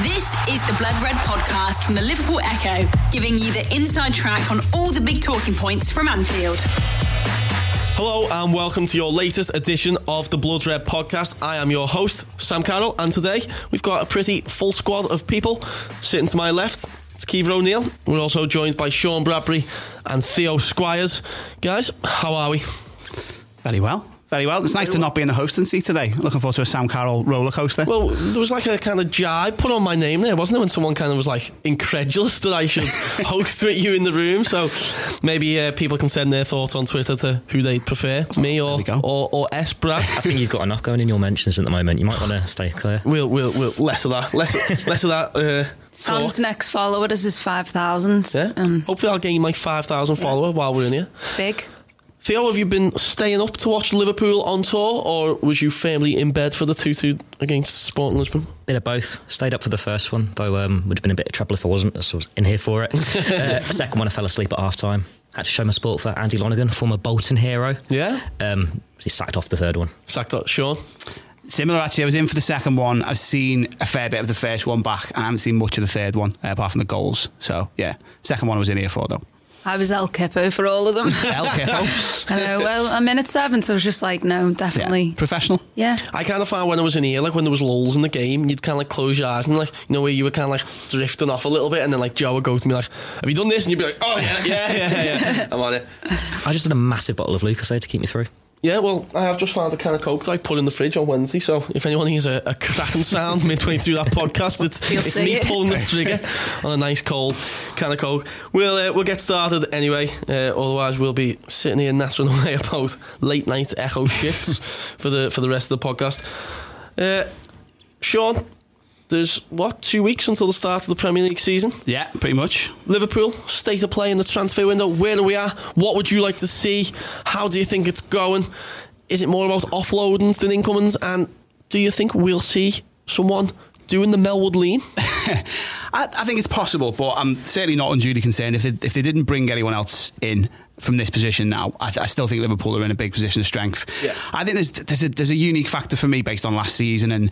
This is the Blood Red podcast from the Liverpool Echo, giving you the inside track on all the big talking points from Anfield. Hello and welcome to your latest edition of the Blood Red podcast. I am your host, Sam Carroll, and today we've got a pretty full squad of people sitting to my left. It's Keith O'Neill. We're also joined by Sean Bradbury and Theo Squires. Guys, how are we? Very well. Very well. It's nice to not be in the hosting seat today. Looking forward to a Sam Carroll roller coaster. Well, there was like a kind of jibe put on my name there, wasn't there? When someone kind of was like incredulous that I should host with you in the room. So maybe uh, people can send their thoughts on Twitter to who they prefer, me or or, or S Brad. I think you've got enough going in your mentions at the moment. You might want to stay clear. We'll we'll, we'll less of that. Less less of that. Uh, Sam's talk. next follower is his 5,000. Yeah. Um, Hopefully, I'll gain my five thousand follower while we're in here. big. Theo, have you been staying up to watch Liverpool on tour, or was you firmly in bed for the two-two against Sporting Lisbon? Bit of both. Stayed up for the first one, though um, would have been a bit of trouble if I wasn't. So I was in here for it. uh, second one, I fell asleep at half time. Had to show my support for Andy Lonergan, former Bolton hero. Yeah. Um, he sacked off the third one. Sacked off, Sean. Similar, actually. I was in for the second one. I've seen a fair bit of the first one back, and I haven't seen much of the third one, uh, apart from the goals. So, yeah. Second one I was in here for, though. I was El Kippo for all of them. El Kippo. I know. Well, I'm in at seven, so I was just like, no, Yeah. definitely. Professional. Yeah. I kind of found when I was in here, like when there was lulls in the game, you'd kind of like close your eyes and like, you know, where you were kind of like drifting off a little bit, and then like Joe would go to me like, "Have you done this?" And you'd be like, "Oh yeah, yeah, yeah, yeah, yeah. I'm on it." I just had a massive bottle of Lucas to keep me through. Yeah, well, I have just found a can of Coke that I put in the fridge on Wednesday. So if anyone hears a, a cracking sound midway through that podcast, it's, it's me it. pulling the trigger on a nice cold can of Coke. We'll uh, we'll get started anyway. Uh, otherwise, we'll be sitting here nattering away about late night echo shifts for the for the rest of the podcast. Uh, Sean, there's what two weeks until the start of the Premier League season. Yeah, pretty much. Liverpool, state of play in the transfer window. Where are we at? What would you like to see? How do you think it's going? Is it more about offloadings than incomings? And do you think we'll see someone doing the Melwood lean? I, I think it's possible, but I'm certainly not unduly concerned. If they, if they didn't bring anyone else in from this position now, I, I still think Liverpool are in a big position of strength. Yeah. I think there's there's a, there's a unique factor for me based on last season, and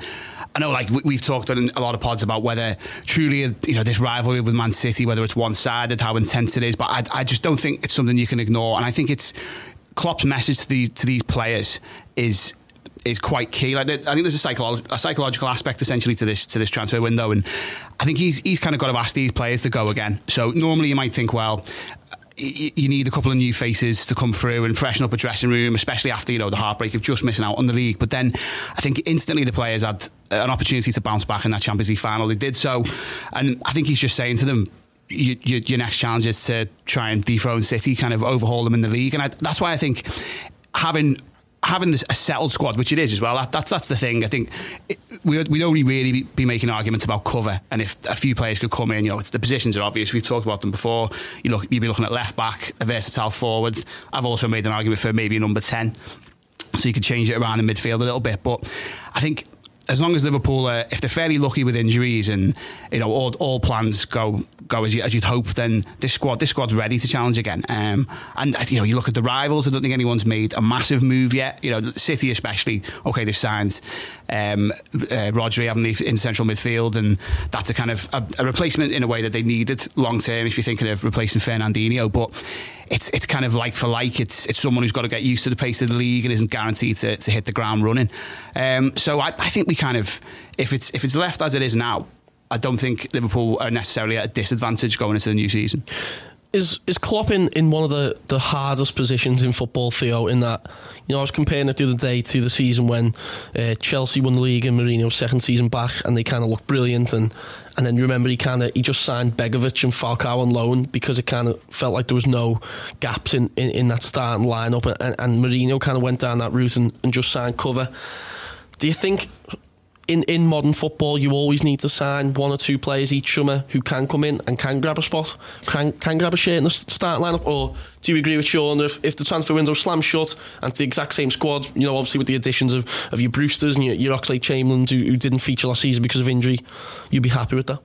I know like we, we've talked on a lot of pods about whether truly you know this rivalry with Man City, whether it's one sided, how intense it is, but I, I just don't think it's something you can ignore, and I think it's Klopp's message to these to these players is is quite key. Like, I think there's a, psycholo- a psychological aspect essentially to this to this transfer window, and I think he's he's kind of got to ask these players to go again. So normally you might think, well. You need a couple of new faces to come through and freshen up a dressing room, especially after you know the heartbreak of just missing out on the league. But then, I think instantly the players had an opportunity to bounce back in that Champions League final. They did so, and I think he's just saying to them, you, you, your next challenge is to try and dethrone City, kind of overhaul them in the league, and I, that's why I think having having this, a settled squad, which it is as well. That, that's that's the thing. I think it, we, we'd only really be, making arguments about cover, and if a few players could come in, you know, the positions are obvious. We've talked about them before. You look, you'd be looking at left back, a versatile forward. I've also made an argument for maybe a number ten, so you could change it around in midfield a little bit. But I think as long as Liverpool, uh, if they're fairly lucky with injuries and you know all, all plans go go as, you, as you'd hope, then this squad this squad's ready to challenge again. Um, and you know you look at the rivals. I don't think anyone's made a massive move yet. You know City especially. Okay, they've signed um, uh, Rodri having the in central midfield, and that's a kind of a, a replacement in a way that they needed long term. If you're thinking of replacing Fernandinho, but it's it's kind of like for like. It's it's someone who's got to get used to the pace of the league and isn't guaranteed to, to hit the ground running. Um, so I, I think we kind of if it's if it's left as it is now, I don't think Liverpool are necessarily at a disadvantage going into the new season. Is is Klopp in, in one of the, the hardest positions in football, Theo? In that, you know, I was comparing it the other day to the season when uh, Chelsea won the league in Mourinho's second season back, and they kind of looked brilliant. And and then you remember he kind of he just signed Begovic and Falcao on loan because it kind of felt like there was no gaps in, in, in that starting lineup, and, and Mourinho kind of went down that route and, and just signed cover. Do you think in, in modern football, you always need to sign one or two players each summer who can come in and can grab a spot, can, can grab a shirt in the starting lineup? Or do you agree with Sean if, if the transfer window slams shut and the exact same squad, you know, obviously with the additions of, of your Brewsters and your, your Oxlade Chamberlain who, who didn't feature last season because of injury, you'd be happy with that?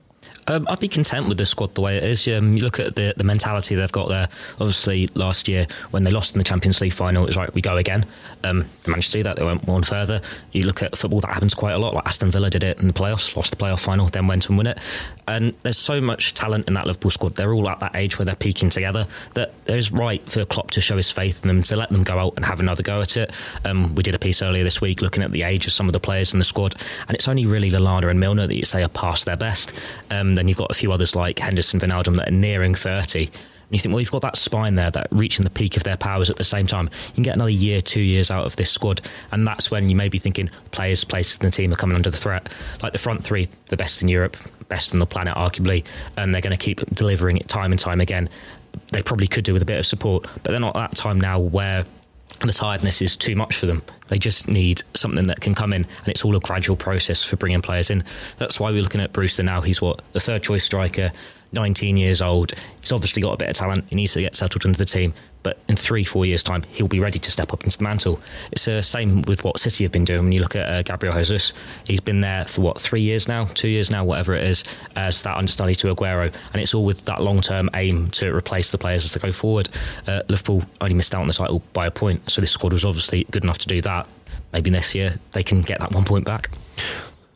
Um, I'd be content with the squad the way it is. Um, you look at the, the mentality they've got there. Obviously, last year when they lost in the Champions League final, it was right, we go again. Um, they managed to do that. They went one further. You look at football, that happens quite a lot. Like Aston Villa did it in the playoffs, lost the playoff final, then went and won it. And there's so much talent in that Liverpool squad. They're all at that age where they're peaking together that it's right for Klopp to show his faith in them, to let them go out and have another go at it. Um, we did a piece earlier this week looking at the age of some of the players in the squad, and it's only really Lallana and Milner that you say are past their best. Um, then you've got a few others like Henderson, Wijnaldum that are nearing 30. And you think, well, you've got that spine there that reaching the peak of their powers at the same time. You can get another year, two years out of this squad, and that's when you may be thinking players, places in the team are coming under the threat. Like the front three, the best in Europe, best on the planet, arguably, and they're going to keep delivering it time and time again. They probably could do with a bit of support, but they're not at that time now where the tiredness is too much for them. They just need something that can come in, and it's all a gradual process for bringing players in. That's why we're looking at Brewster now. He's what the third choice striker, 19 years old. He's obviously got a bit of talent. He needs to get settled into the team. But in three, four years' time, he'll be ready to step up into the mantle. It's the same with what City have been doing. When you look at uh, Gabriel Jesus, he's been there for what three years now, two years now, whatever it is, as that understudy to Aguero, and it's all with that long-term aim to replace the players as they go forward. Uh, Liverpool only missed out on the title by a point, so this squad was obviously good enough to do that. Maybe next year they can get that one point back.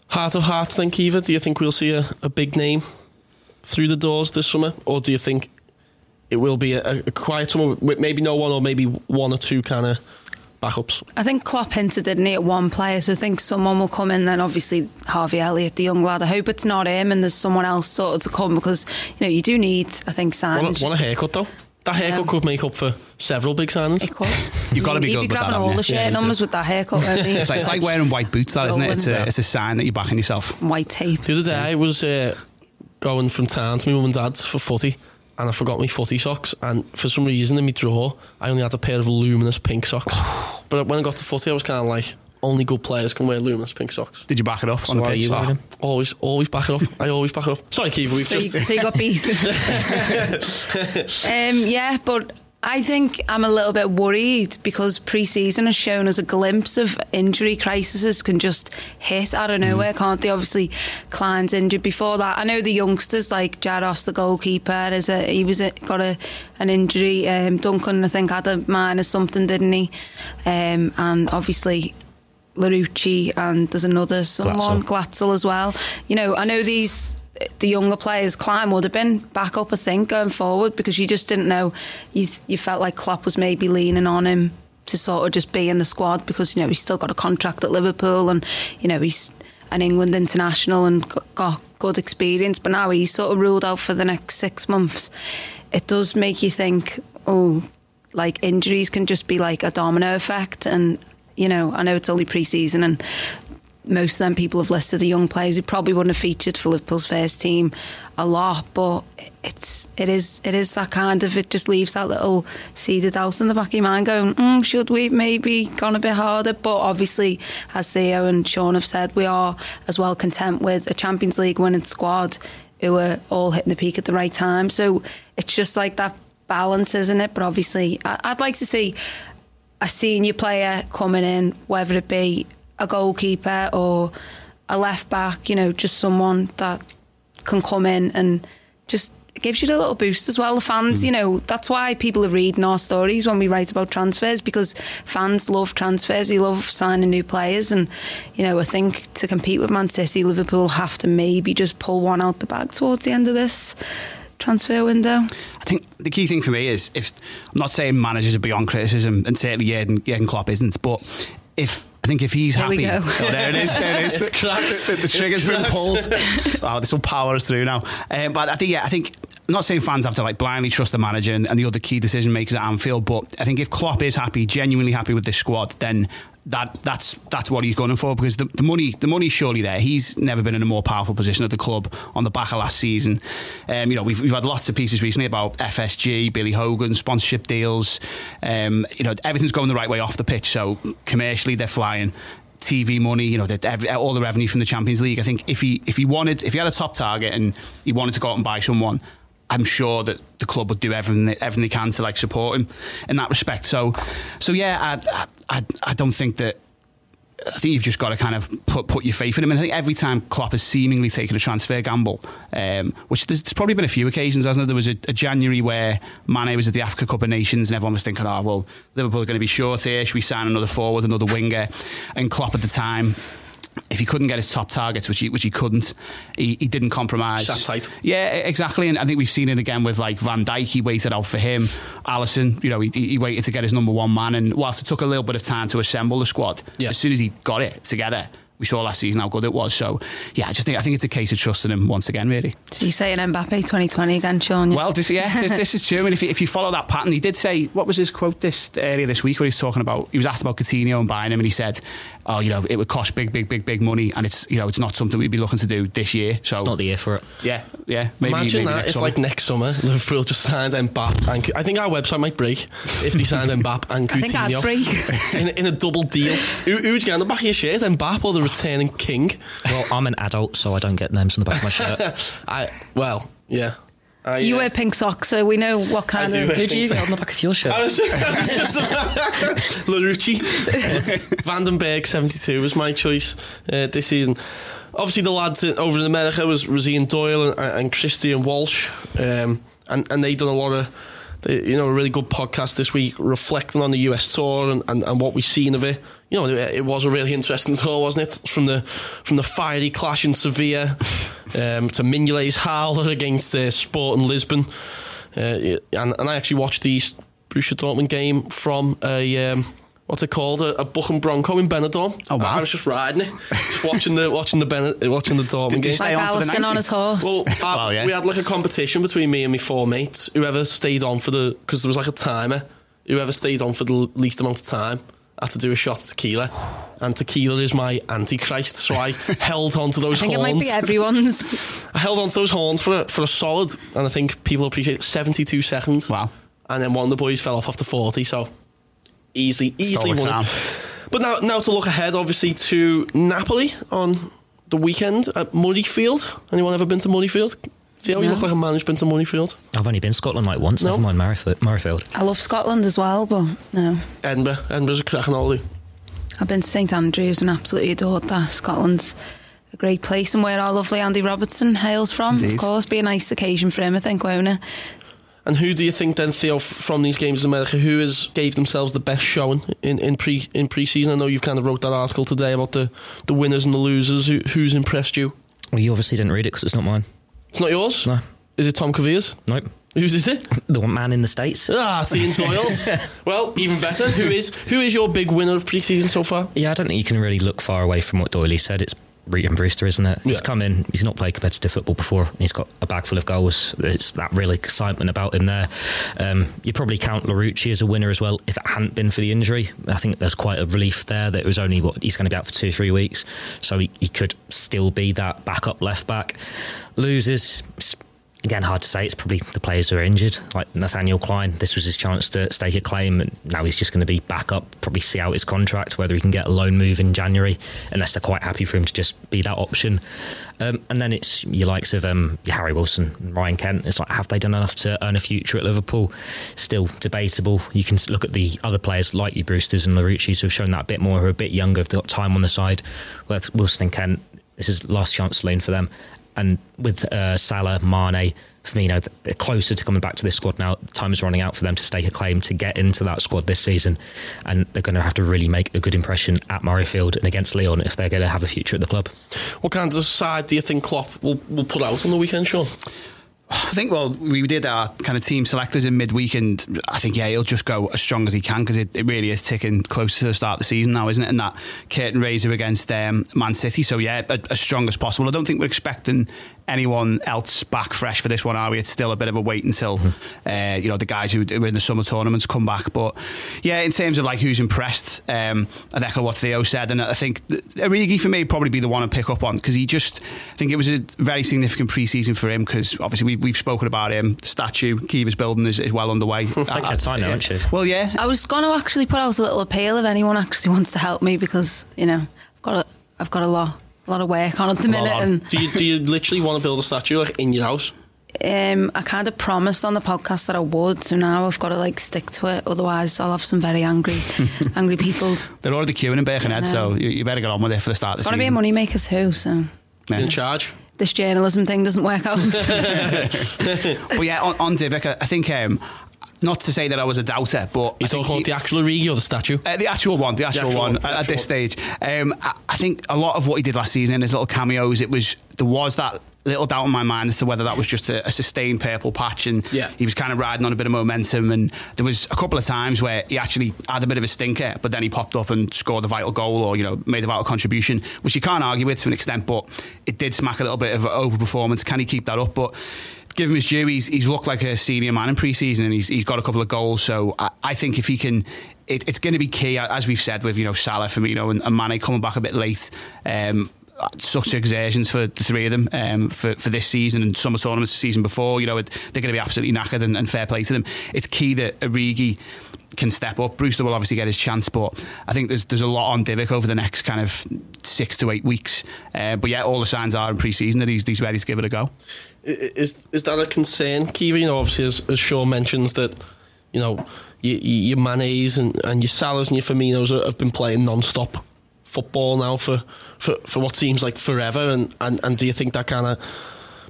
Heart of heart, think Eva. Do you think we'll see a, a big name through the doors this summer, or do you think it will be a, a quiet summer with maybe no one or maybe one or two kind of backups? I think Klopp hinted, didn't he, at one player, so I think someone will come in. Then obviously Harvey Elliott, the young lad. I hope it's not him, and there's someone else sort of to come because you know you do need, I think, signings. Want a, want a haircut though? That haircut Um, could make up for several big signings. It could. You've gotta be He'd good be with that, grabbing haven't all the shirt Yeah, numbers with that haircut. won't? It's like, it's like wearing white boots, that isn't it? It's a, it's a sign that you're backing yourself. white tape. The other day I was uh, going from town to my mum and dad's for footy and I forgot my footy socks and for some reason in my drawer I only had a pair of luminous pink socks. but when I got to footy I was kind of like only good players can wear luminous pink socks. Did you back it up on the I- pitch? oh, always, always back it up. I always back it up. Sorry, Keith, we've So you, so you got beat. um, yeah, but I think I'm a little bit worried because pre-season has shown us a glimpse of injury crises can just hit out of nowhere, can't they? Obviously, Clyne's injured before that. I know the youngsters like Jaros, the goalkeeper, is a he was a, got a an injury. Um, Duncan, I think, had a minor something, didn't he? Um, and obviously. Larouci and there's another someone Glatzel as well. You know, I know these the younger players. Clyne would have been back up, I think, going forward because you just didn't know. You you felt like Klopp was maybe leaning on him to sort of just be in the squad because you know he's still got a contract at Liverpool and you know he's an England international and got good experience. But now he's sort of ruled out for the next six months. It does make you think, oh, like injuries can just be like a domino effect and you know I know it's only pre-season and most of them people have listed the young players who probably wouldn't have featured for Liverpool's first team a lot but it's it is it is that kind of it just leaves that little seeded doubt in the back of your mind going mm, should we maybe gone a bit harder? But obviously as Theo and Sean have said we are as well content with a Champions League winning squad who are all hitting the peak at the right time. So it's just like that balance isn't it? But obviously I'd like to see a senior player coming in, whether it be a goalkeeper or a left back, you know, just someone that can come in and just gives you a little boost as well. The fans, hmm. you know, that's why people are reading our stories when we write about transfers because fans love transfers. They love signing new players, and you know, I think to compete with Man City, Liverpool have to maybe just pull one out the bag towards the end of this transfer window. I think the key thing for me is if I'm not saying managers are beyond criticism, and certainly Jurgen, Jurgen Klopp isn't, but if I think if he's There happy. Oh, there it is, there it is. It's cracked. the, the trigger's been pulled. oh, this will power us through now. Um, but I think, yeah, I think. I'm not saying fans have to like blindly trust the manager and, and the other key decision makers at Anfield, but I think if Klopp is happy, genuinely happy with this squad, then that that's that's what he's going for because the, the money the money's surely there. He's never been in a more powerful position at the club on the back of last season. Um, you know, we've, we've had lots of pieces recently about FSG, Billy Hogan, sponsorship deals. Um, you know, everything's going the right way off the pitch. So commercially, they're flying. TV money, you know, every, all the revenue from the Champions League. I think if he if he wanted if he had a top target and he wanted to go out and buy someone, I'm sure that the club would do everything they, everything they can to like support him in that respect. So, so yeah, I I, I, don't think that I think you've just got to kind of put, put your faith in him. And I think every time Klopp has seemingly taken a transfer gamble, um, which there's, there's, probably been a few occasions, hasn't there? There was a, a, January where Mane was at the Africa Cup of Nations and everyone was thinking, oh, well, Liverpool are going to be short here. Should we sign another forward, another winger? And Klopp at the time if he couldn't get his top targets, which he which he couldn't, he, he didn't compromise. Sat tight. Yeah, exactly. And I think we've seen it again with like Van Dijk. He waited out for him. Alisson, you know, he, he waited to get his number one man. And whilst it took a little bit of time to assemble the squad, yeah. as soon as he got it together, we saw last season how good it was. So yeah, I just think I think it's a case of trusting him once again, really. So you say saying Mbappe 2020 again, Sean? Well, this, yeah, this, this, is true. And if you, if you follow that pattern, he did say what was his quote this earlier this week where he was talking about he was asked about Coutinho and buying him, and he said, "Oh, you know, it would cost big, big, big, big money, and it's you know it's not something we'd be looking to do this year." So it's not the year for it. Yeah, yeah. Maybe, Imagine maybe that if summer. like next summer Liverpool just signed Mbappe and I think our website might break if they signed Mbappe and Coutinho I think I'd break in, in a double deal. Who, who'd get on the back of your shirt, Mbappe or the returning king? Well, I'm an adult, so I don't get names on the back of my shirt. I well, yeah. I, you uh, wear pink socks, so we know what kind of. Who do you get on the back of your shirt? I was, I was just Larouci. Van den Berg 72 was my choice uh, this season. Obviously, the lads over in America was, was Ian Doyle and, and Christian Walsh, um, and and they done a lot of. They, you know, a really good podcast this week reflecting on the US tour and, and, and what we've seen of it. You know, it, it was a really interesting tour, wasn't it? From the from the fiery clash in Sevilla um, to Mignolet's howler against uh, Sporting Lisbon. Uh, and, and I actually watched the Borussia Dortmund game from a um, what's it called a, a bucking bronco in Benidorm. Oh, wow. I, I was just riding it, just watching the watching the ben, watching the Dortmund Did you game. stay Like on for the Alisson on his horse. Well, I, Well, yeah. we had like a competition between me and my four mates. Whoever stayed on for the because there was like a timer. Whoever stayed on for the least amount of time had to do a shot of tequila, and tequila is my antichrist. So I held on to I those think it might be everyone's. I held on to those horns for a, for a solid, and I think people appreciate it, 72 seconds. Wow. And then one of the boys fell off after 40, so easily, easily Stole won. crown. But now, now to look ahead, obviously, to Napoli on the weekend at Muddyfield. Anyone ever been to Muddyfield? Theo, you look like a man who's been to Muddyfield. I've only been to Scotland like once. No. Never mind Murrayfield. Murrayfield. I love Scotland as well, but no. Edinburgh. Edinburgh's a cracking holiday. I've been to St Andrews and absolutely adored that. Scotland's a great place and where our lovely Andy Robertson hails from. Indeed. Of course, be a nice occasion for him, I think, won't it? And who do you think then, Theo, from these games in America, who has gave themselves the best showing in, in pre in pre-season? I know you've kind of wrote that article today about the, the winners and the losers. Who, who's impressed you? Well, you obviously didn't read it because it's not mine. It's not yours. No. Is it Tom Cavillas? Nope. Whose is it? The one man in the States. Ah, Ian Doyle's. well, even better. Who is who is your big winner of pre-season so far? Yeah, I don't think you can really look far away from what Doyley said. It's Rhian Brewster, isn't it? He's Yeah. come in, he's not played competitive football before, and he's got a bag full of goals. There's that real excitement about him there. Um, you probably count Larouci as a winner as well if it hadn't been for the injury. I think there's quite a relief there that it was only what he's going to be out for two or three weeks, so he, he could still be that backup left back. Loses. Again, hard to say. It's probably the players who are injured, like Nathaniel Clyne. This was his chance to stake a claim, and now he's just going to be back up. Probably see out his contract, whether he can get a loan move in January, unless they're quite happy for him to just be that option. Um, and then it's your likes of um, Harry Wilson, and Ryan Kent. It's like, have they done enough to earn a future at Liverpool? Still debatable. You can look at the other players like your Brewsters and Larouci's who have shown that a bit more, who are a bit younger, have got time on the side. With Wilson and Kent, this is last chance loan for them. And with uh, Salah, Mane, Firmino, they're closer to coming back to this squad now. Time is running out for them to stake a claim to get into that squad this season, and they're going to have to really make a good impression at Murrayfield and against Lyon if they're going to have a future at the club. What kind of side do you think Klopp will, will put out on the weekend, Sean? I think, well, we did our kind of team selectors in midweek, and I think, yeah, he'll just go as strong as he can because it, it really is ticking close to the start of the season now, isn't it? And that curtain raiser against um, Man City. So, yeah, as strong as possible. I don't think we're expecting anyone else back fresh for this one, are we? It's still a bit of a wait until, uh, you know, the guys who were in the summer tournaments come back. But, yeah, in terms of like who's impressed, um, I'd echo what Theo said. And I think th- Origi, for me, would probably be the one to pick up on because he just, I think it was a very significant pre season for him because obviously we've, we've spoken about him. Statue Kiva's building is, is well underway. Takes your time, though, don't you? Well, yeah. I was going to actually put out a little appeal if anyone actually wants to help me because, you know, I've got a, I've got a lot, a lot of work on at the minute. And do you do you literally want to build a statue like in your house? um, I kind of promised on the podcast that I would, so now I've got to like stick to it. Otherwise, I'll have some very angry, angry people. They're already queuing in Birkenhead, so you, you, better get on with it for the start it's of the season. It's going to be a moneymaker's who, so. Yeah. In charge? This journalism thing doesn't work out. but yeah, on, on Divock, I think um, not to say that I was a doubter, but you talking about the actual Origi or the statue? Uh, the actual one, the actual, the actual one, one the at, this stage. Um, I, I, think a lot of what he did last season, in his little cameos, it was there was that little doubt in my mind as to whether that was just a, a, sustained purple patch and yeah. he was kind of riding on a bit of momentum and there was a couple of times where he actually had a bit of a stinker but then he popped up and scored the vital goal or you know made a vital contribution which you can't argue with to an extent but it did smack a little bit of overperformance can he keep that up but give him his due he's, he's looked like a senior man in pre-season and he's, he's got a couple of goals so I, I think if he can it, it's going to be key as we've said with you know Salah Firmino and, and Mane coming back a bit late um, such exertions for the three of them um, for, for this season and summer tournaments the season before. You know, they're going to be absolutely knackered and, and fair play to them. It's key that Origi can step up. Brewster will obviously get his chance, but I think there's there's a lot on Divock over the next kind of six to eight weeks. Uh, but yeah, all the signs are in pre-season that he's, he's ready to give it a go. Is is that a concern, Kevin? You know, obviously, as, as Sean mentions that, you know, your, your Manes and, and your Salahs and your Firminos have been playing non-stop football now for, for, for what seems like forever? And, and, and do you think that kind of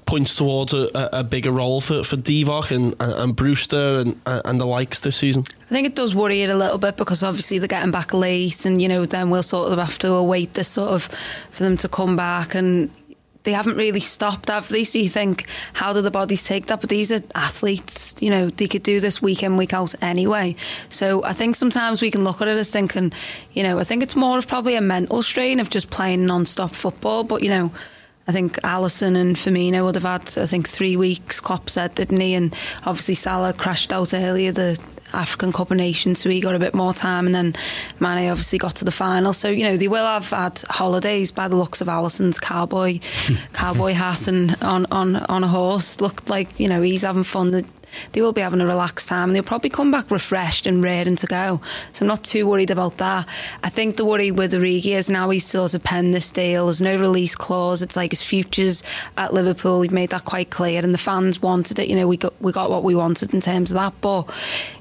points towards a, a, bigger role for, for Divock and, and, Brewster and, and the likes this season? I think it does worry it a little bit because obviously they're getting back late and, you know, then we'll sort of have to await this sort of for them to come back and they haven't really stopped, have they? So you think, how do the bodies take that? But these are athletes, you know, they could do this week in, week out anyway. So I think sometimes we can look at it as thinking, you know, I think it's more of probably a mental strain of just playing non stop football. But, you know, I think Alisson and Firmino would have had, I think, three weeks, Klopp said, didn't he? And obviously Salah crashed out earlier the African Cup of Nations, so he got a bit more time, and then Mane obviously got to the final. So you know they will have had holidays by the looks of Alisson's cowboy cowboy hat and on on on a horse. Looked like you know he's having fun. The, they will be having a relaxed time and they'll probably come back refreshed and ready to go. So I'm not too worried about that. I think the worry with Origi is now he's sort of penned this deal. There's no release clause. It's like his futures at Liverpool. He made that quite clear, and the fans wanted it. You know, we got we got what we wanted in terms of that, but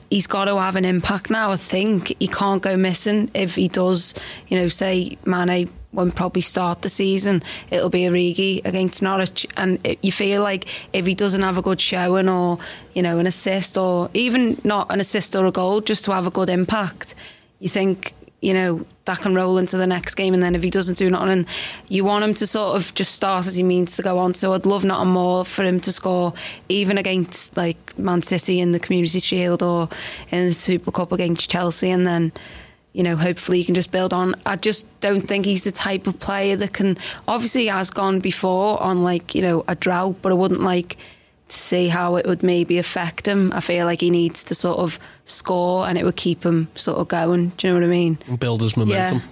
he's got to have an impact now. I think he can't go missing if he does. You know, say Mane won't probably start the season. It'll be Origi against Norwich, and it, you feel like if he doesn't have a good showing or you know an assist or even not an assist or a goal, just to have a good impact, you think you know that can roll into the next game. And then if he doesn't do nothing, you want him to sort of just start as he means to go on. So I'd love nothing more for him to score, even against like Man City in the Community Shield or in the Super Cup against Chelsea, and then. You know, hopefully he can just build on. I just don't think he's the type of player that can. Obviously, has gone before on like you know a drought, but I wouldn't like to see how it would maybe affect him. I feel like he needs to sort of score and it would keep him sort of going. Do you know what I mean? And build his momentum. Yeah.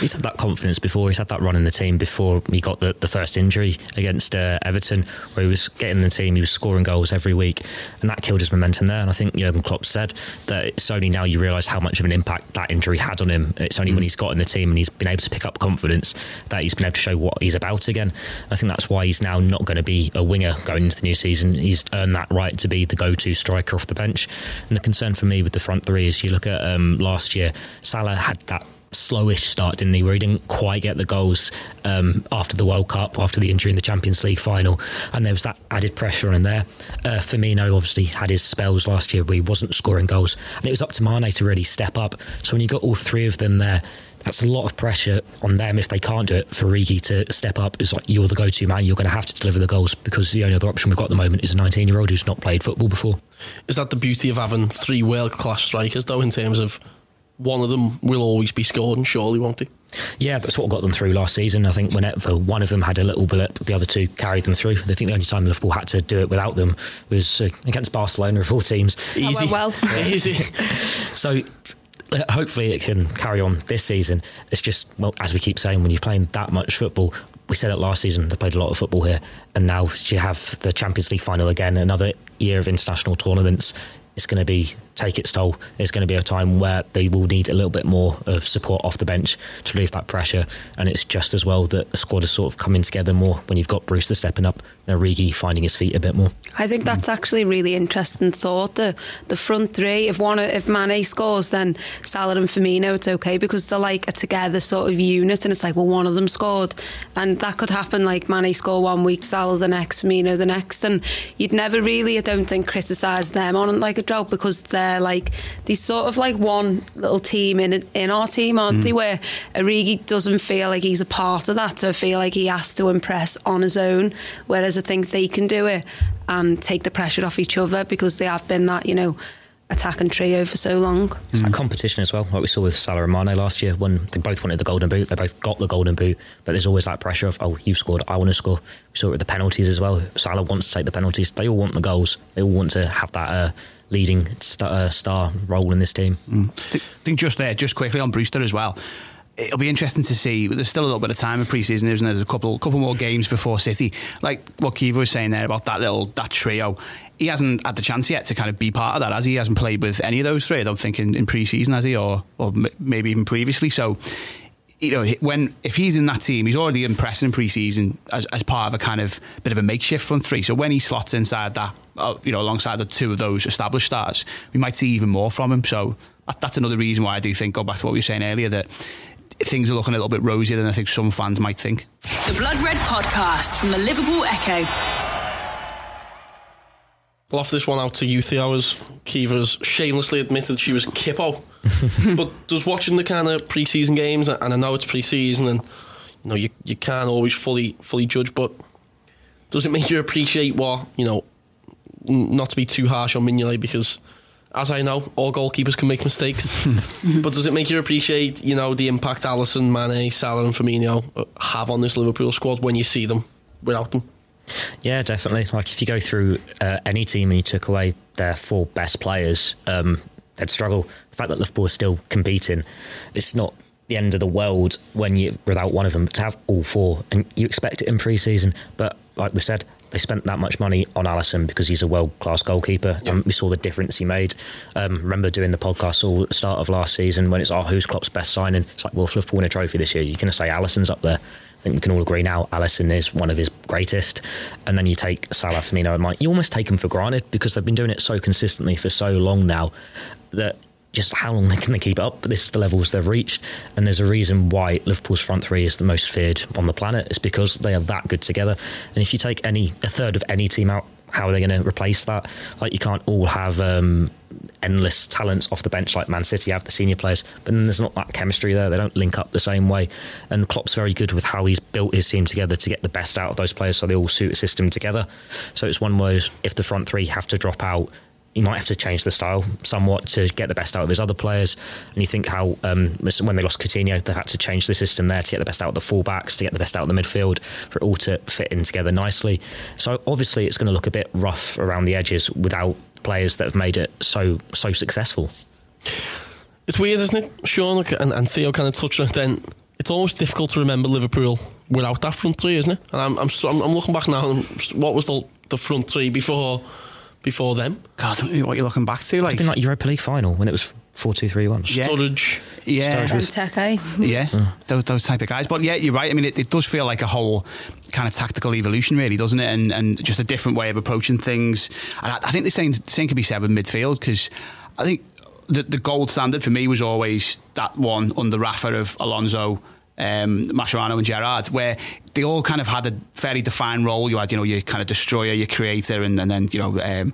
He's had that confidence before. He's had that run in the team before he got the, the first injury against uh, Everton, where he was getting the team, he was scoring goals every week, and that killed his momentum there. And I think Jurgen Klopp said that it's only now you realise how much of an impact that injury had on him. It's only mm. when he's got in the team and he's been able to pick up confidence that he's been able to show what he's about again. I think that's why he's now not going to be a winger going into the new season. He's earned that right to be the go-to striker off the bench. And the concern for me with the front three is you look at um, last year, Salah had that slowish start, didn't he? Where he didn't quite get the goals um, after the World Cup, after the injury in the Champions League final, and there was that added pressure on him there. Uh, Firmino obviously had his spells last year where he wasn't scoring goals, and it was up to Mane to really step up. So when you got all three of them there. That's a lot of pressure on them if they can't do it. For Rigi to step up is like you're the go-to man. You're going to have to deliver the goals because the only other option we've got at the moment is a 19-year-old who's not played football before. Is that the beauty of having three world-class strikers, though, in terms of one of them will always be scored, and surely won't he? Yeah, that's what got them through last season. I think whenever one of them had a little blip, the other two carried them through. I think the only time Liverpool had to do it without them was uh, against Barcelona of all teams. Easy, well, easy. so uh, hopefully it can carry on this season. It's just well, as we keep saying, when you're playing that much football, we said it last season. They played a lot of football here, and now you have the Champions League final again, another year of international tournaments. It's going to be take its toll. It's going to be a time where they will need a little bit more of support off the bench to relieve that pressure. And it's just as well that the squad is sort of coming together more when you've got Brewster stepping up and Origi finding his feet a bit more. I think that's actually a really interesting thought. The the front three, if one if Mane scores, then Salah and Firmino, it's okay because they're like a together sort of unit, and it's like well, one of them scored, and that could happen. Like Mane score one week, Salah the next, Firmino the next, and you'd never really, I don't think, criticise them on like a drought because they're like these sort of like one little team in in our team, aren't mm. they? Where Origi doesn't feel like he's a part of that, so I feel like he has to impress on his own, whereas I think they can do it and take the pressure off each other because they have been that, you know, attacking trio for so long. It's like competition as well, like we saw with Salah and Mane last year when they both wanted the golden boot, they both got the golden boot, but there's always that pressure of, oh, you've scored, I want to score. We saw it with the penalties as well. Salah wants to take the penalties, they all want the goals, they all want to have that uh, leading star, uh, star role in this team. Mm. I think just there, just quickly on Brewster as well it'll be interesting to see. There's still a little bit of time in pre-season, isn't there? There's a couple, couple more games before City. Like what Kiva was saying there about that little that trio. He hasn't had the chance yet to kind of be part of that, as he? he hasn't played with any of those three. I don't think in, in pre-season, has he, or or maybe even previously. So you know, when if he's in that team, he's already impressing in pre-season as, as part of a kind of bit of a makeshift front three. So when he slots inside that, uh, you know, alongside the two of those established stars, we might see even more from him. So that, that's another reason why I do think, go back to what we were saying earlier, that things are looking a little bit rosier than I think some fans might think. The Blood Red Podcast from the Liverpool Echo. I'll offer this one out to you, Theo, as Kiva's shamelessly admitted she was Kippo. but just watching the kind of pre-season games, and I know it's pre-season, and you know you, you can't always fully fully judge, but does it make you appreciate what you know? Not to be too harsh on Mignolet because as I know, all goalkeepers can make mistakes. but does it make you appreciate, you know, the impact Alisson, Mane, Salah, and Firmino have on this Liverpool squad when you see them without them? Yeah, definitely. Like if you go through uh, any team and you took away their four best players, um, they'd struggle. The fact that Liverpool is still competing, it's not the end of the world when you without one of them. But to have all four, and you expect it in pre-season, but like we said, they spent that much money on Alisson because he's a world class goalkeeper. Yeah. And we saw the difference he made. Um, remember doing the podcast all at the start of last season when it's, oh, who's Klopp's best signing? It's like, well, if Liverpool win a trophy this year, you're going to say Alisson's up there. I think we can all agree now Alisson is one of his greatest. And then you take Salah, Firmino, and Mike. You almost take them for granted because they've been doing it so consistently for so long now that just how long can they keep up? But this is the levels they've reached, and there's a reason why Liverpool's front three is the most feared on the planet. It's because they are that good together. And if you take any a third of any team out, how are they going to replace that? Like you can't all have um, endless talents off the bench like Man City have the senior players, but then there's not that chemistry there. They don't link up the same way. And Klopp's very good with how he's built his team together to get the best out of those players, so they all suit a system together. So it's one where if the front three have to drop out he might have to change the style somewhat to get the best out of his other players. And you think how um, when they lost Coutinho, they had to change the system there to get the best out of the fullbacks, to get the best out of the midfield, for it all to fit in together nicely. So obviously, it's going to look a bit rough around the edges without players that have made it so so successful. It's weird, isn't it, Sean? And, and Theo kind of touched on it. Then it's almost difficult to remember Liverpool without that front three, isn't it? And I'm I'm, I'm looking back now. What was the the front three before? Before them. God, what you're looking back to, like it's been like Europa League final when it was four two three one. Yeah. Sturridge, yeah, Benteke. yeah, mm. those, those type of guys. But yeah, you're right. I mean, it, it, does feel like a whole kind of tactical evolution, really, doesn't it? And and just a different way of approaching things. And I, I think the same same can be said with midfield because I think the, the gold standard for me was always that one under Rafa of Alonso um, Mascherano and Gerrard, where they all kind of had a very defined role. You had, you know, your kind of destroyer, your creator, and, and then, you know, um,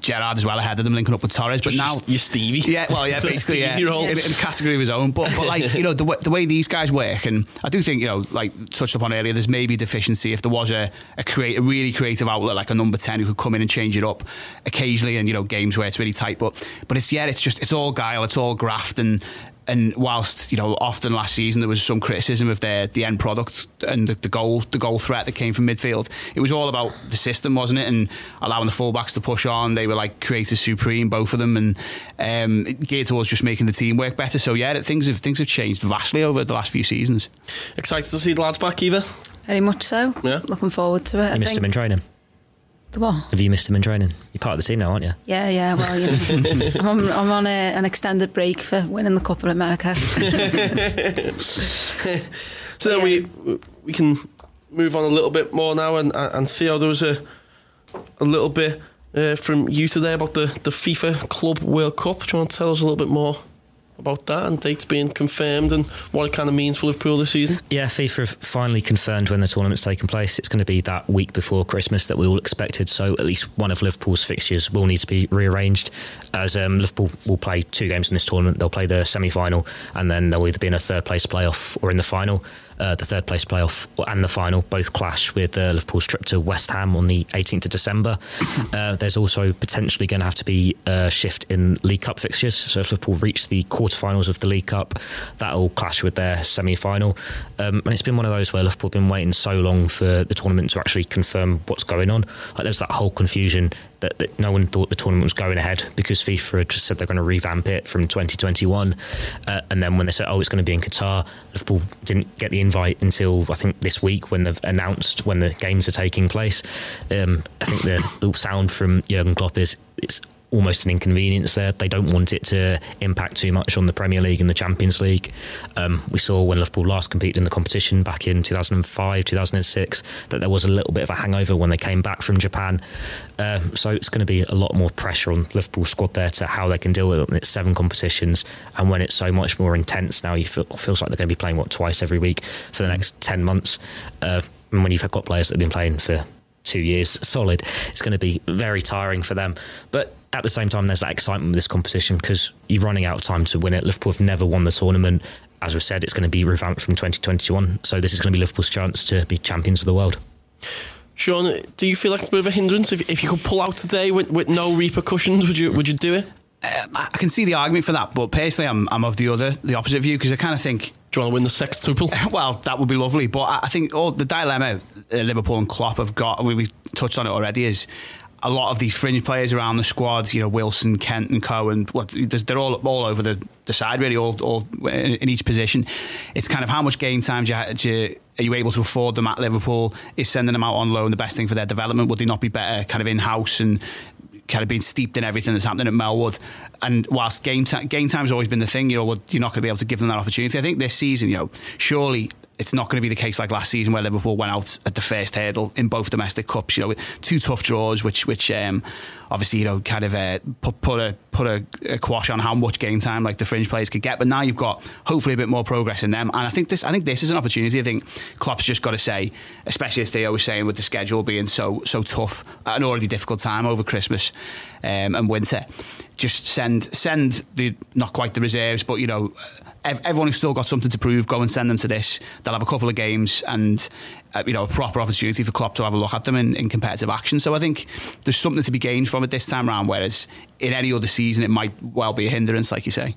Gerrard as well ahead of them, linking up with Torres. But now, you're Stevie, yeah, well, yeah, basically, yeah, in, in, a category of his own. But, but like you know, the, the way these guys work, and I do think you know, like touched upon earlier, there's maybe a deficiency if there was a a, create, a really creative outlet like a number ten who could come in and change it up occasionally, and you know, games where it's really tight. But but it's yeah, it's just it's all guile, it's all graft, and and whilst you know often last season there was some criticism of their the end product and the, the, goal the goal threat that came from midfield it was all about the system wasn't it? And allowing the fullbacks to push on they were like creators supreme both of them. And um, geared towards just making the team work better. So yeah things have things have changed vastly over the last few seasons. Excited to see the lads back Eva? Very much so. Yeah. Looking forward to it you I missed think. him in training. The what? Have you missed him in training? You're part of the team now, aren't you? Yeah, yeah. Well, you know, I'm on, I'm on a, an extended break for winning the Cup of America. So then we we can move on a little bit more now, and and Theo, there was a a little bit uh, from you today about the the FIFA Club World Cup. Do you want to tell us a little bit more? About that and dates being confirmed and what it kind of means for Liverpool this season. Yeah, FIFA have finally confirmed when the tournament's taking place. It's going to be that week before Christmas that we all expected. So at least one of Liverpool's fixtures will need to be rearranged. As um, Liverpool will play two games in this tournament, they'll play the semi-final, and then they'll either be in a third place playoff or in the final. Uh, the third place playoff and the final both clash with uh, Liverpool's trip to West Ham on the 18th of December. Uh, there's also potentially going to have to be a shift in League Cup fixtures. So if Liverpool reach the quarterfinals of the League Cup, that'll clash with their semi final. Um, and it's been one of those where Liverpool have been waiting so long for the tournament to actually confirm what's going on. Like there's that whole confusion that, that, no one thought the tournament was going ahead because FIFA had just said they're going to revamp it from 2021. Uh, and then when they said, oh, it's going to be in Qatar, Liverpool didn't get the invite until I think this week when they've announced when the games are taking place. Um, I think the, the sound from Jurgen Klopp is it's almost an inconvenience there. They don't want it to impact too much on the Premier League and the Champions League. Um, we saw when Liverpool last competed in the competition back in 2005, 2006, that there was a little bit of a hangover when they came back from Japan. Um, so it's going to be a lot more pressure on Liverpool squad there to how they can deal with it. It's seven competitions, and when it's so much more intense now, you feel feels like they're going to be playing what twice every week for the next ten months. Uh, and when you've got players that have been playing for two years solid, it's going to be very tiring for them. But at the same time, there's that excitement with this competition because you're running out of time to win it. Liverpool have never won the tournament. As we said, it's going to be revamped from 2021. So this is going to be Liverpool's chance to be champions of the world. Sean, do you feel like it's a bit of a hindrance? If, if you could pull out today with, with no repercussions, would you would you do it? Um, I can see the argument for that, but personally, I'm, I'm of the other, the opposite view because I kind of think. Do you want to win the sextuple? Well, that would be lovely, but I think all the dilemma uh, Liverpool and Klopp have got, we, we've touched on it already, is a lot of these fringe players around the squad, you know, Wilson, Kent, and Cohen, what they're all all over the, the side, really, all, all in, each position. It's kind of how much game time do you, do you, are you able to afford them at Liverpool? Is sending them out on loan the best thing for their development? Would they not be better kind of in house and kind of being steeped in everything that's happening at Melwood? And whilst game time, game always been the thing, you know, you're not going to be able to give them that opportunity. I think this season, you know, surely it's not going to be the case like last season where Liverpool went out at the first hurdle in both domestic cups. You know, two tough draws, which which um, obviously you know kind of uh, put put a put a, a, quash on how much game time like the fringe players could get. But now you've got hopefully a bit more progress in them, and I think this I think this is an opportunity. I think Klopp's just got to say, especially as Theo was saying with the schedule being so so tough at an already difficult time over Christmas um, and winter, just send send the not quite the reserves, but you know everyone who's still got something to prove, go and send them to this. They'll have a couple of games and uh, you know a proper opportunity for Klopp to have a look at them in, in, competitive action. So I think there's something to be gained from it this time around. Whereas in any other season, it might well be a hindrance, like you say.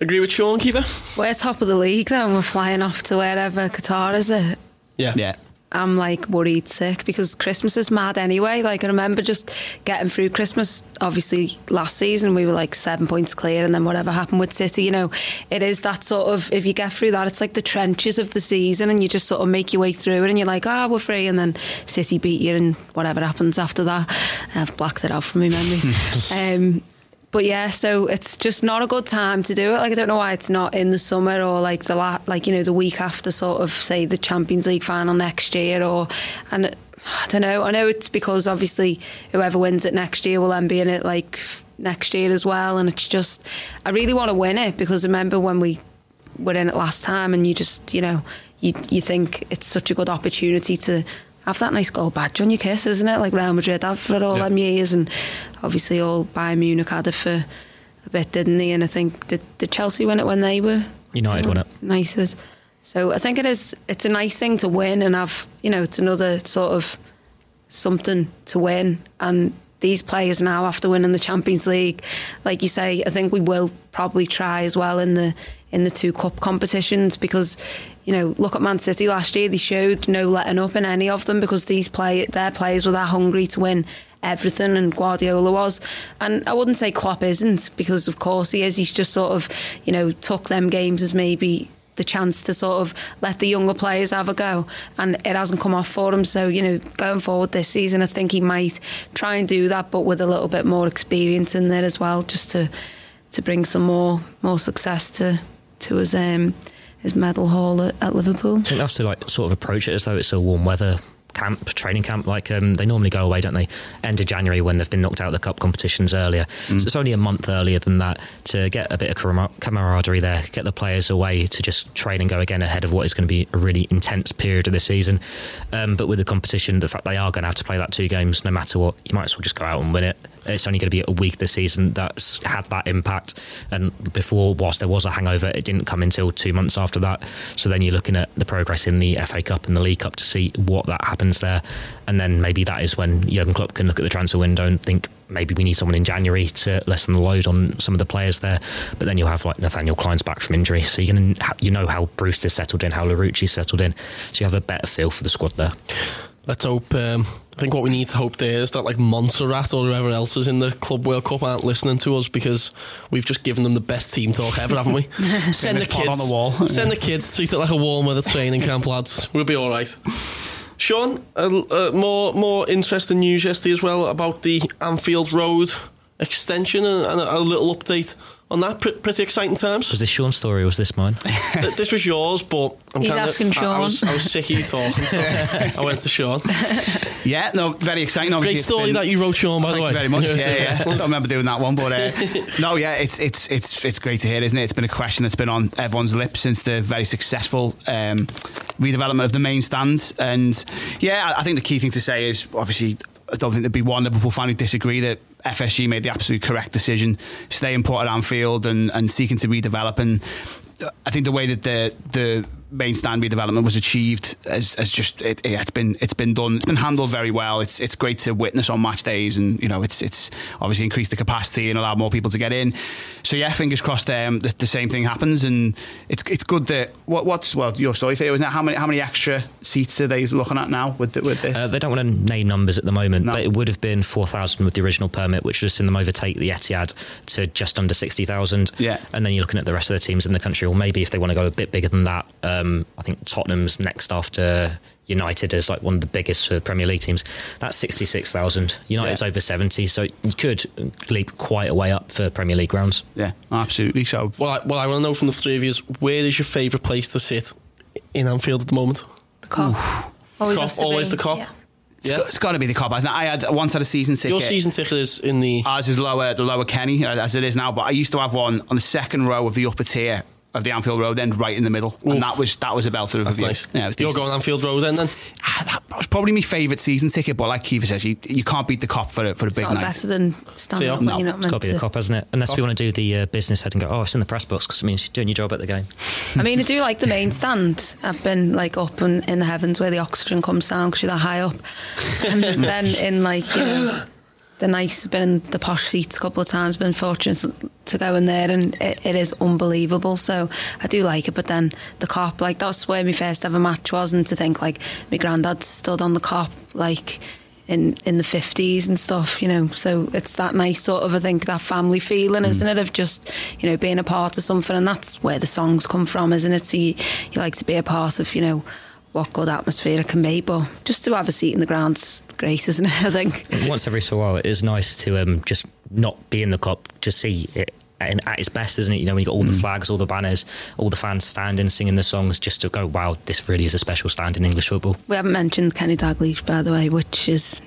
Agree with Sean, Keeper? We're top of the league then we're flying off to wherever Qatar is it. Yeah, yeah. I'm like worried sick because Christmas is mad anyway. Like I remember just getting through Christmas. Obviously, last season we were like seven points clear, and then whatever happened with City, you know, it is that sort of if you get through that, it's like the trenches of the season, and you just sort of make your way through it, and you're like, ah, oh, we're free, and then City beat you, and whatever happens after that, I've blacked it out from my memory. um, but yeah, so it's just not a good time to do it. Like I don't know why it's not in the summer or like the la- like you know the week after sort of say the Champions League final next year or and I don't know. I know it's because obviously whoever wins it next year will then be in it like next year as well, and it's just I really want to win it because remember when we were in it last time and you just you know you you think it's such a good opportunity to have that nice gold badge on your kiss, isn't it? Like Real Madrid have for all yeah. them years, and obviously all Bayern Munich had it for a bit, didn't they? And I think did, did Chelsea win it when they were United won it. Nice. So I think it is. It's a nice thing to win and have. You know, it's another sort of something to win. And these players now, after winning the Champions League, like you say, I think we will probably try as well in the in the two cup competitions because you know, look at Man City last year. They showed no letting up in any of them because these play their players were that hungry to win everything, and Guardiola was. And I wouldn't say Klopp isn't because, of course, he is. He's just sort of, you know, took them games as maybe the chance to sort of let the younger players have a go, and it hasn't come off for him. So you know, going forward this season, I think he might try and do that, but with a little bit more experience in there as well, just to to bring some more more success to to his um, his medal haul at, at Liverpool. I think they have to like sort of approach it as though it's a warm weather camp, training camp. Like um, they normally go away, don't they? End of January when they've been knocked out of the cup competitions earlier. Mm. So it's only a month earlier than that to get a bit of camaraderie there, get the players away to just train and go again ahead of what is going to be a really intense period of the season. Um, but with the competition, the fact they are going to have to play that two games, no matter what, you might as well just go out and win it. It's only going to be a week this season that's had that impact. And before, whilst there was a hangover, it didn't come until two months after that. So then you're looking at the progress in the FA Cup and the League Cup to see what that happens there. And then maybe that is when Jurgen Klopp can look at the transfer window and think maybe we need someone in January to lessen the load on some of the players there. But then you'll have like Nathaniel Clyne's back from injury, so you're gonna you know how Brewster's settled in, how Larouci's settled in, so you have a better feel for the squad there. Let's hope. Um, I think what we need to hope there is that like Montserrat or whoever else is in the Club World Cup aren't listening to us because we've just given them the best team talk ever, haven't we? send the kids on the wall. send the kids. Treat it like a warm weather training camp, lads. We'll be all right. Sean, uh, more more interesting news yesterday as well about the Anfield Road extension and, and a, a little update on that. P- pretty exciting times. Was this Sean's story or was this mine? this was yours, but I'm He's kinda, asking Sean. I, I, was, I was sick of you talking, so I went to Sean. Yeah, no, very exciting. Obviously, Great story been, that you wrote, Sean. By Thank the way, Thank you very much. Yeah, yeah. I don't remember doing that one, but uh, no, yeah, it's it's it's it's great to hear, isn't it? It's been a question that's been on everyone's lips since the very successful um, redevelopment of the main stand, and yeah, I think the key thing to say is obviously I don't think there'd be one Liverpool fan who disagree that FSG made the absolute correct decision, staying put at Anfield and, and seeking to redevelop. And I think the way that the the main stand redevelopment was achieved as, as just it, has been it's been done. It's been handled very well. It's it's great to witness on match days and you know it's it's obviously increased the capacity and allowed more people to get in. So yeah fingers crossed um, the, the same thing happens. And it's it's good that what what's well your story there isn't it? How many how many extra seats are they looking at now with the, with the uh, they don't want to name numbers at the moment no. but it would have been 4,000 with the original permit which would have seen them overtake the Etihad to just under 60,000 yeah. And then you're looking at the rest of the teams in the country or maybe if they want to go a bit bigger than that um, um, I think Tottenham's next after United as like one of the biggest for Premier League teams. That's sixty six thousand. United's yeah. over seventy, so you could leap quite a way up for Premier League grounds. Yeah, absolutely. So, well, I, well, I want to know from the three of you: where is your favourite place to sit in Anfield at the moment? The Kop. Always, Kop, always the Kop. Yeah. It's yeah. got, it's got to be the Kop, hasn't it? I had once had a season ticket. Your season ticket is in the ours is lower, the lower Kenny as it is now. But I used to have one on the second row of the upper tier of the Anfield Road end right in the middle, Oof. and that was that was a belter of That's a nice. Yeah, You're going Anfield Road then? Then ah, that was probably my favourite season ticket. But like Kiva says, you, you can't beat the Kop for a, for a it's big night. Better than standing up no. you're not meant it's got to be the Kop, hasn't it? Unless Kop. we want to do the uh, business head and go, oh, it's in the press box because it means you're doing your job at the game. I mean, I do like the main stand. I've been like up in, in the heavens where the oxygen comes down because you're that high up, and then in like you know the nice, been in the posh seats a couple of times, been fortunate to go in there, and it, it is unbelievable. So I do like it. But then the Kop, like that's where my first ever match was, and to think like my granddad stood on the Kop, like in in the fifties and stuff, you know. So it's that nice sort of I think that family feeling, mm. isn't it, of just you know being a part of something, and that's where the songs come from, isn't it? So you, you like to be a part of, you know what good atmosphere it can be. But just to have a seat in the grounds great, isn't it? I think. Once every so while, it is nice to um, just not be in the Kop, just see it at its best, isn't it? You know, when you got all the mm. flags, all the banners, all the fans standing, singing the songs, just to go, wow, this really is a special stand in English football. We haven't mentioned Kenny Dalglish, by the way, which is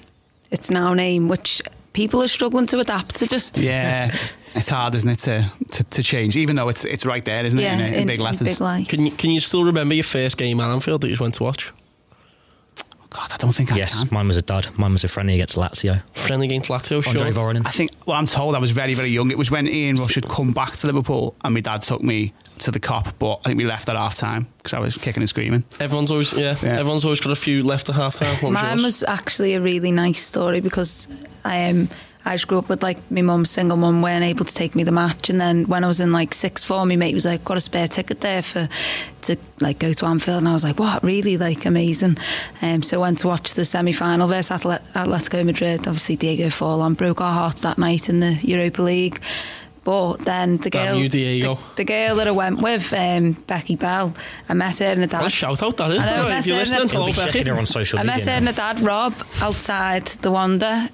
its now name, which people are struggling to adapt to. Just yeah, it's hard, isn't it, to, to, to change? Even though it's it's right there, isn't yeah, it, in, in, in big letters. Big can you can you still remember your first game at Anfield that you went to watch? God, I don't think I yes, can. mine was a dud. Mine was a friendly against Lazio. Friendly against Lazio, sure. Andriy Voronin. I think, well, I'm told I was very, very young. It was when Ian Rush had come back to Liverpool and my dad took me to the Kop, but I think we left at half time because I was kicking and screaming. Everyone's always, yeah, yeah, everyone's always got a few left at half time. Mine was actually a really nice story because I um, I just grew up with like my mum, single mum, weren't able to take me the match. And then when I was in like sixth form, my mate was like, got a spare ticket there for to like go to Anfield. And I was like, what, really? Like amazing. Um, so I went to watch the semi final versus Atletico Madrid. Obviously, Diego Forlan broke our hearts that night in the Europa League But then the girl, you, The, the girl that I went with, um, Becky Bell, I met her and her dad. What a shout out that is. I know, Right, if you're that's listening, hello Becky. her on social I met her and now. her dad Rob outside the Wanda,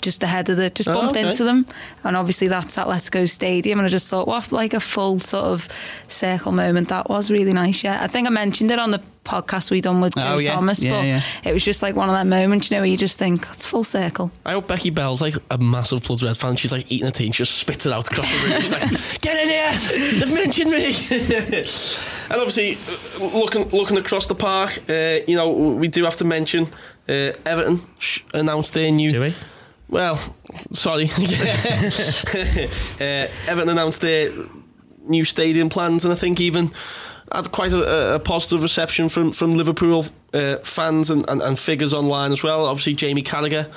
just ahead of the, just Oh, bumped okay. into them, and obviously that's at Let's Go Stadium, and I just thought, what like a full sort of circle moment that was really nice. Yeah, I think I mentioned it on the podcast we done with Joe Oh, yeah. Thomas, Yeah, but yeah. it was just like one of that moments, you know, where you just think it's full circle. I hope Becky Bell's like a massive Bloods Red fan. She's like eating a tea and she just spits it out across the room. She's like, get in here! They've mentioned me! and obviously, looking looking across the park, uh, you know, we do have to mention uh, Everton sh- announced their new. Well, sorry. uh, Everton announced their new stadium plans, and I think even had quite a, a positive reception from from Liverpool uh, fans and, and, and figures online as well. Obviously, Jamie Carragher,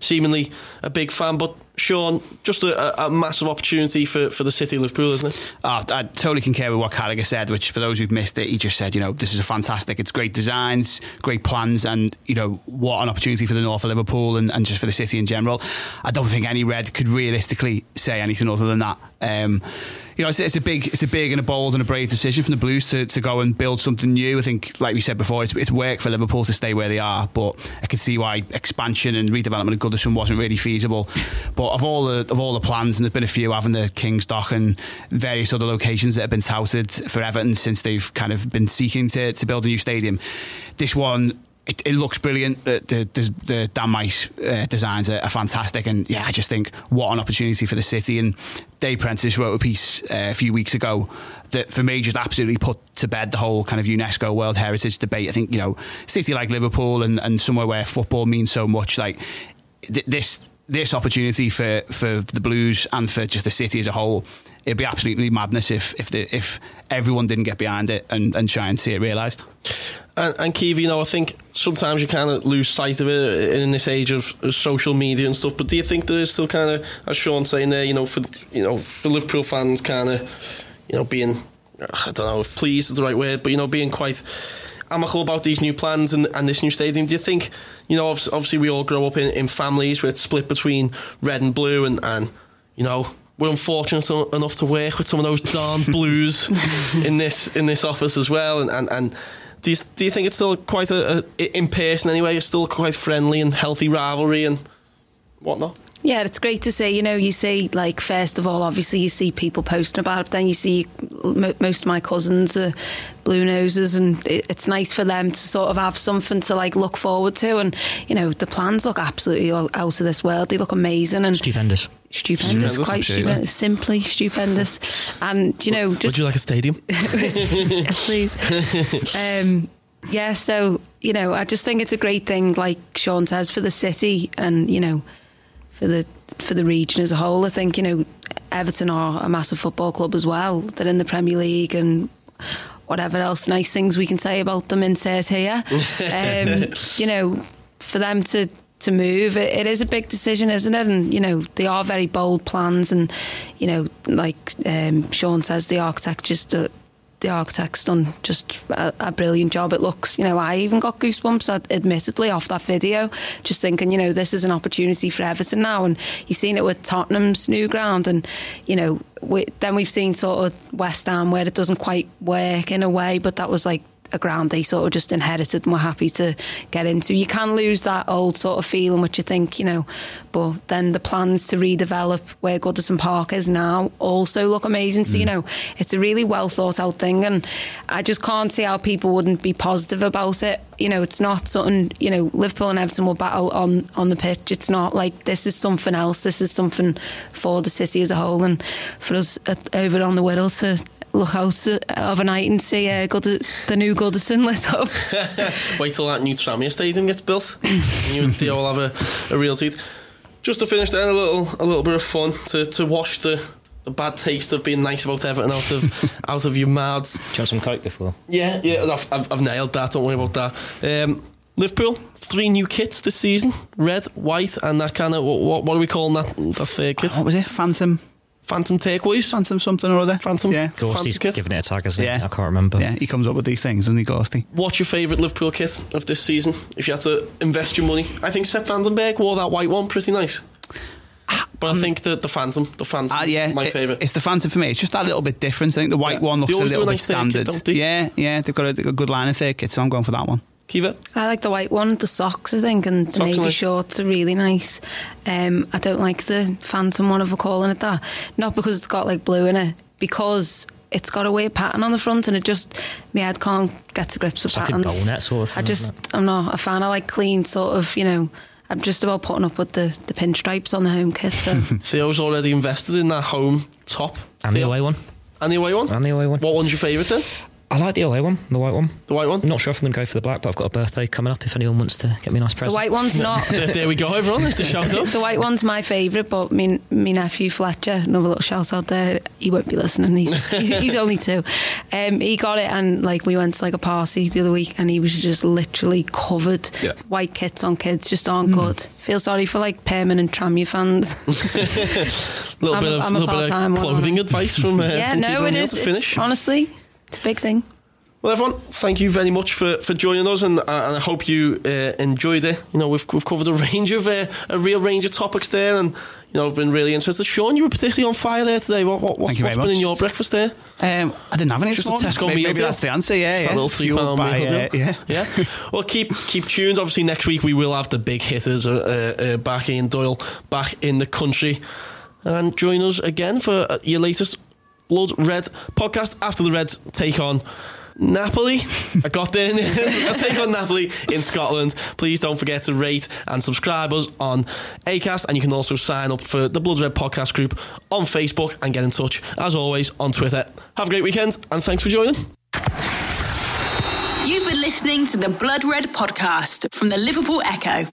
seemingly a big fan, but Sean, just a, a, massive opportunity for, for the city of Liverpool, isn't it? Oh, I totally concur with what Carragher said, which for those who've missed it, he just said, you know, this is a fantastic, it's great designs, great plans, and, you know, what an opportunity for the north of Liverpool and, and just for the city in general. I don't think any Red could realistically say anything other than that. Um, you know, it's, it's a big, it's a big and a bold and a brave decision from the Blues to, to go and build something new. I think, like we said before, it's, it's work for Liverpool to stay where they are, but I can see why expansion and redevelopment of Goodison wasn't really feasible. But of all the of all the plans, and there's been a few having the King's Dock and various other locations that have been touted for Everton since they've kind of been seeking to, to build a new stadium. This one it, it looks brilliant. The the, the, Dan Meis uh, designs are, are fantastic, and yeah, I just think what an opportunity for the city. And Dave Prentice wrote a piece uh, a few weeks ago that for me just absolutely put to bed the whole kind of UNESCO World Heritage debate. I think you know, city like Liverpool and, and somewhere where football means so much, like th- this this opportunity for for the Blues and for just the city as a whole. It'd be absolutely madness if if the, if everyone didn't get behind it and, and try and see it realised. And, and you know, I think sometimes you kind of lose sight of it in this age of, of social media and stuff. But do you think there is still kind of, as Sean's saying there, you know, for you know, for Liverpool fans, kind of, you know, being, I don't know if pleased is the right word, but you know, being quite amicable about these new plans and, and this new stadium. Do you think, you know, obviously, obviously we all grow up in, in families where it's split between red and blue, and, and you know. We're unfortunate enough to work with some of those darn blues in this in this office as well, and, and, and do you, do you think it's still quite a, a in person anyway? It's still quite friendly and healthy rivalry and whatnot. Yeah, it's great to see. You know, you see, like, first of all, obviously, you see people posting about it, but then you see mo most of my cousins are blue noses, and it, it's nice for them to sort of have something to, like, look forward to. And, you know, the plans look absolutely out of this world. They look amazing and Stupendous. stupendous, Stupendous, quite absolutely. stupendous, simply stupendous. And, you know, just Would you like a stadium? please. um, yeah, so you know, I just think it's a great thing, like Sean says, for the city and you know, for the for the region as a whole. I think you know, Everton are a massive football club as well. They're in the Premier League and whatever else nice things we can say about them insert here. um, you know, for them to to move, it, it is a big decision, isn't it? And you know, they are very bold plans, and you know, like um, Sean says, the architect just. Uh, the architect's done just a, a brilliant job. It looks, you know, I even got goosebumps, admittedly, off that video, just thinking, you know, this is an opportunity for Everton now. And you've seen it with Tottenham's new ground, and, you know, we, then we've seen sort of West Ham where it doesn't quite work in a way, but that was like a ground they sort of just inherited and were happy to get into. You can lose that old sort of feeling, which you think, you know, but then the plans to redevelop where Goodison Park is now also look amazing. So, you mm. know, it's a really well thought out thing. And I just can't see how people wouldn't be positive about it. You know, it's not something, you know, Liverpool and Everton will battle on, on the pitch. It's not like this is something else. This is something for the city as a whole and for us at, over on the Wirral to look out of a night and see uh, Good- the new Goodison lit up. Wait till that new Tranmere stadium gets built. and you and Theo will have a, a real treat. Just to finish then, a little a little bit of fun to, to wash the, the bad taste of being nice about Everton out of out of your mouths. Do you want some coke before? Yeah, yeah, I've, I've, I've nailed that. Don't worry about that. Um, Liverpool, three new kits this season: red, white, and that kind of what, what are we calling that? That third kit, What was it? Phantom, Phantom takeaways. Phantom something or other. Phantom. Yeah. Gorsty's Fancy kit. giving it a tag, isn't Yeah. he? I can't remember. Yeah, he comes up with these things, doesn't he, Gorsty? What's your favourite Liverpool kit of this season? If you had to invest your money, I think Sepp Van den Berg wore that white one pretty nice. But I think the the Phantom, the Phantom, Uh, yeah, my it- favourite. It's the Phantom for me. It's just that little bit different. I think the white Yeah. one looks a little bit nice third kit, standard. don't they? Yeah, yeah, they've got a, a good line of third kit, so I'm going for that one. Kiva. I like the white one, the socks, I think, and the Socks navy nice. shorts are really nice. Um, I don't like the phantom one, if we're calling it that. Not because it's got like blue in it, because it's got a weird pattern on the front, and it just my head can't get to grips with It's like a patterns. donut sort of thing, I just, I'm not a fan. I like clean, sort of, you know. I'm just about putting up with the, the pinstripes on the home kit. So Theo's already invested in that home top. And the Theo. away one. And the away one? And the away one. What one's your favourite then? I like the away one, the white one. The white one? I'm not sure if I'm going to go for the black, but I've got a birthday coming up. If anyone wants to get me a nice present. the white one's not. there, there we go, everyone. There's the shout out. The white one's my favourite, but me, me nephew Fletcher, another little shout out there. He won't be listening. He's he's, he's only two. Um, he got it, and like we went to like a party the other week, and he was just literally covered. Yeah. White kits on kids just aren't good. Feel sorry for like permanent Tranmere fans. little I'm bit a- of, I'm a little bit of clothing aren't advice from, uh, yeah, from no, Kiva it O'Neill is. to It's, finish. honestly, it's a big thing. Well, everyone, thank you very much for, for joining us, and, uh, and I hope you uh, enjoyed it. You know, we've, we've covered a range of uh, a real range of topics there, and you know, I've been really interested. Sean, you were particularly on fire there today. What, what, what's, Thank you very what's been in much. your breakfast there? Um, I didn't have any Just a morning. Tesco maybe, meal maybe deal. that's the answer. Yeah, Just yeah. that little three Fueled pound by, meal uh, deal. yeah. yeah. Well, keep keep tuned. Obviously, next week we will have the big hitters uh, uh, back in Doyle, back in the country, and join us again for uh, your latest Blood Red podcast after the Reds take on. Napoli, I got there. In the end. I take on Napoli in Scotland. Please don't forget to rate and subscribe us on Acast, and you can also sign up for the Blood Red podcast group on Facebook and get in touch as always on Twitter. Have a great weekend, and thanks for joining. You've been listening to the Blood Red podcast from the Liverpool Echo.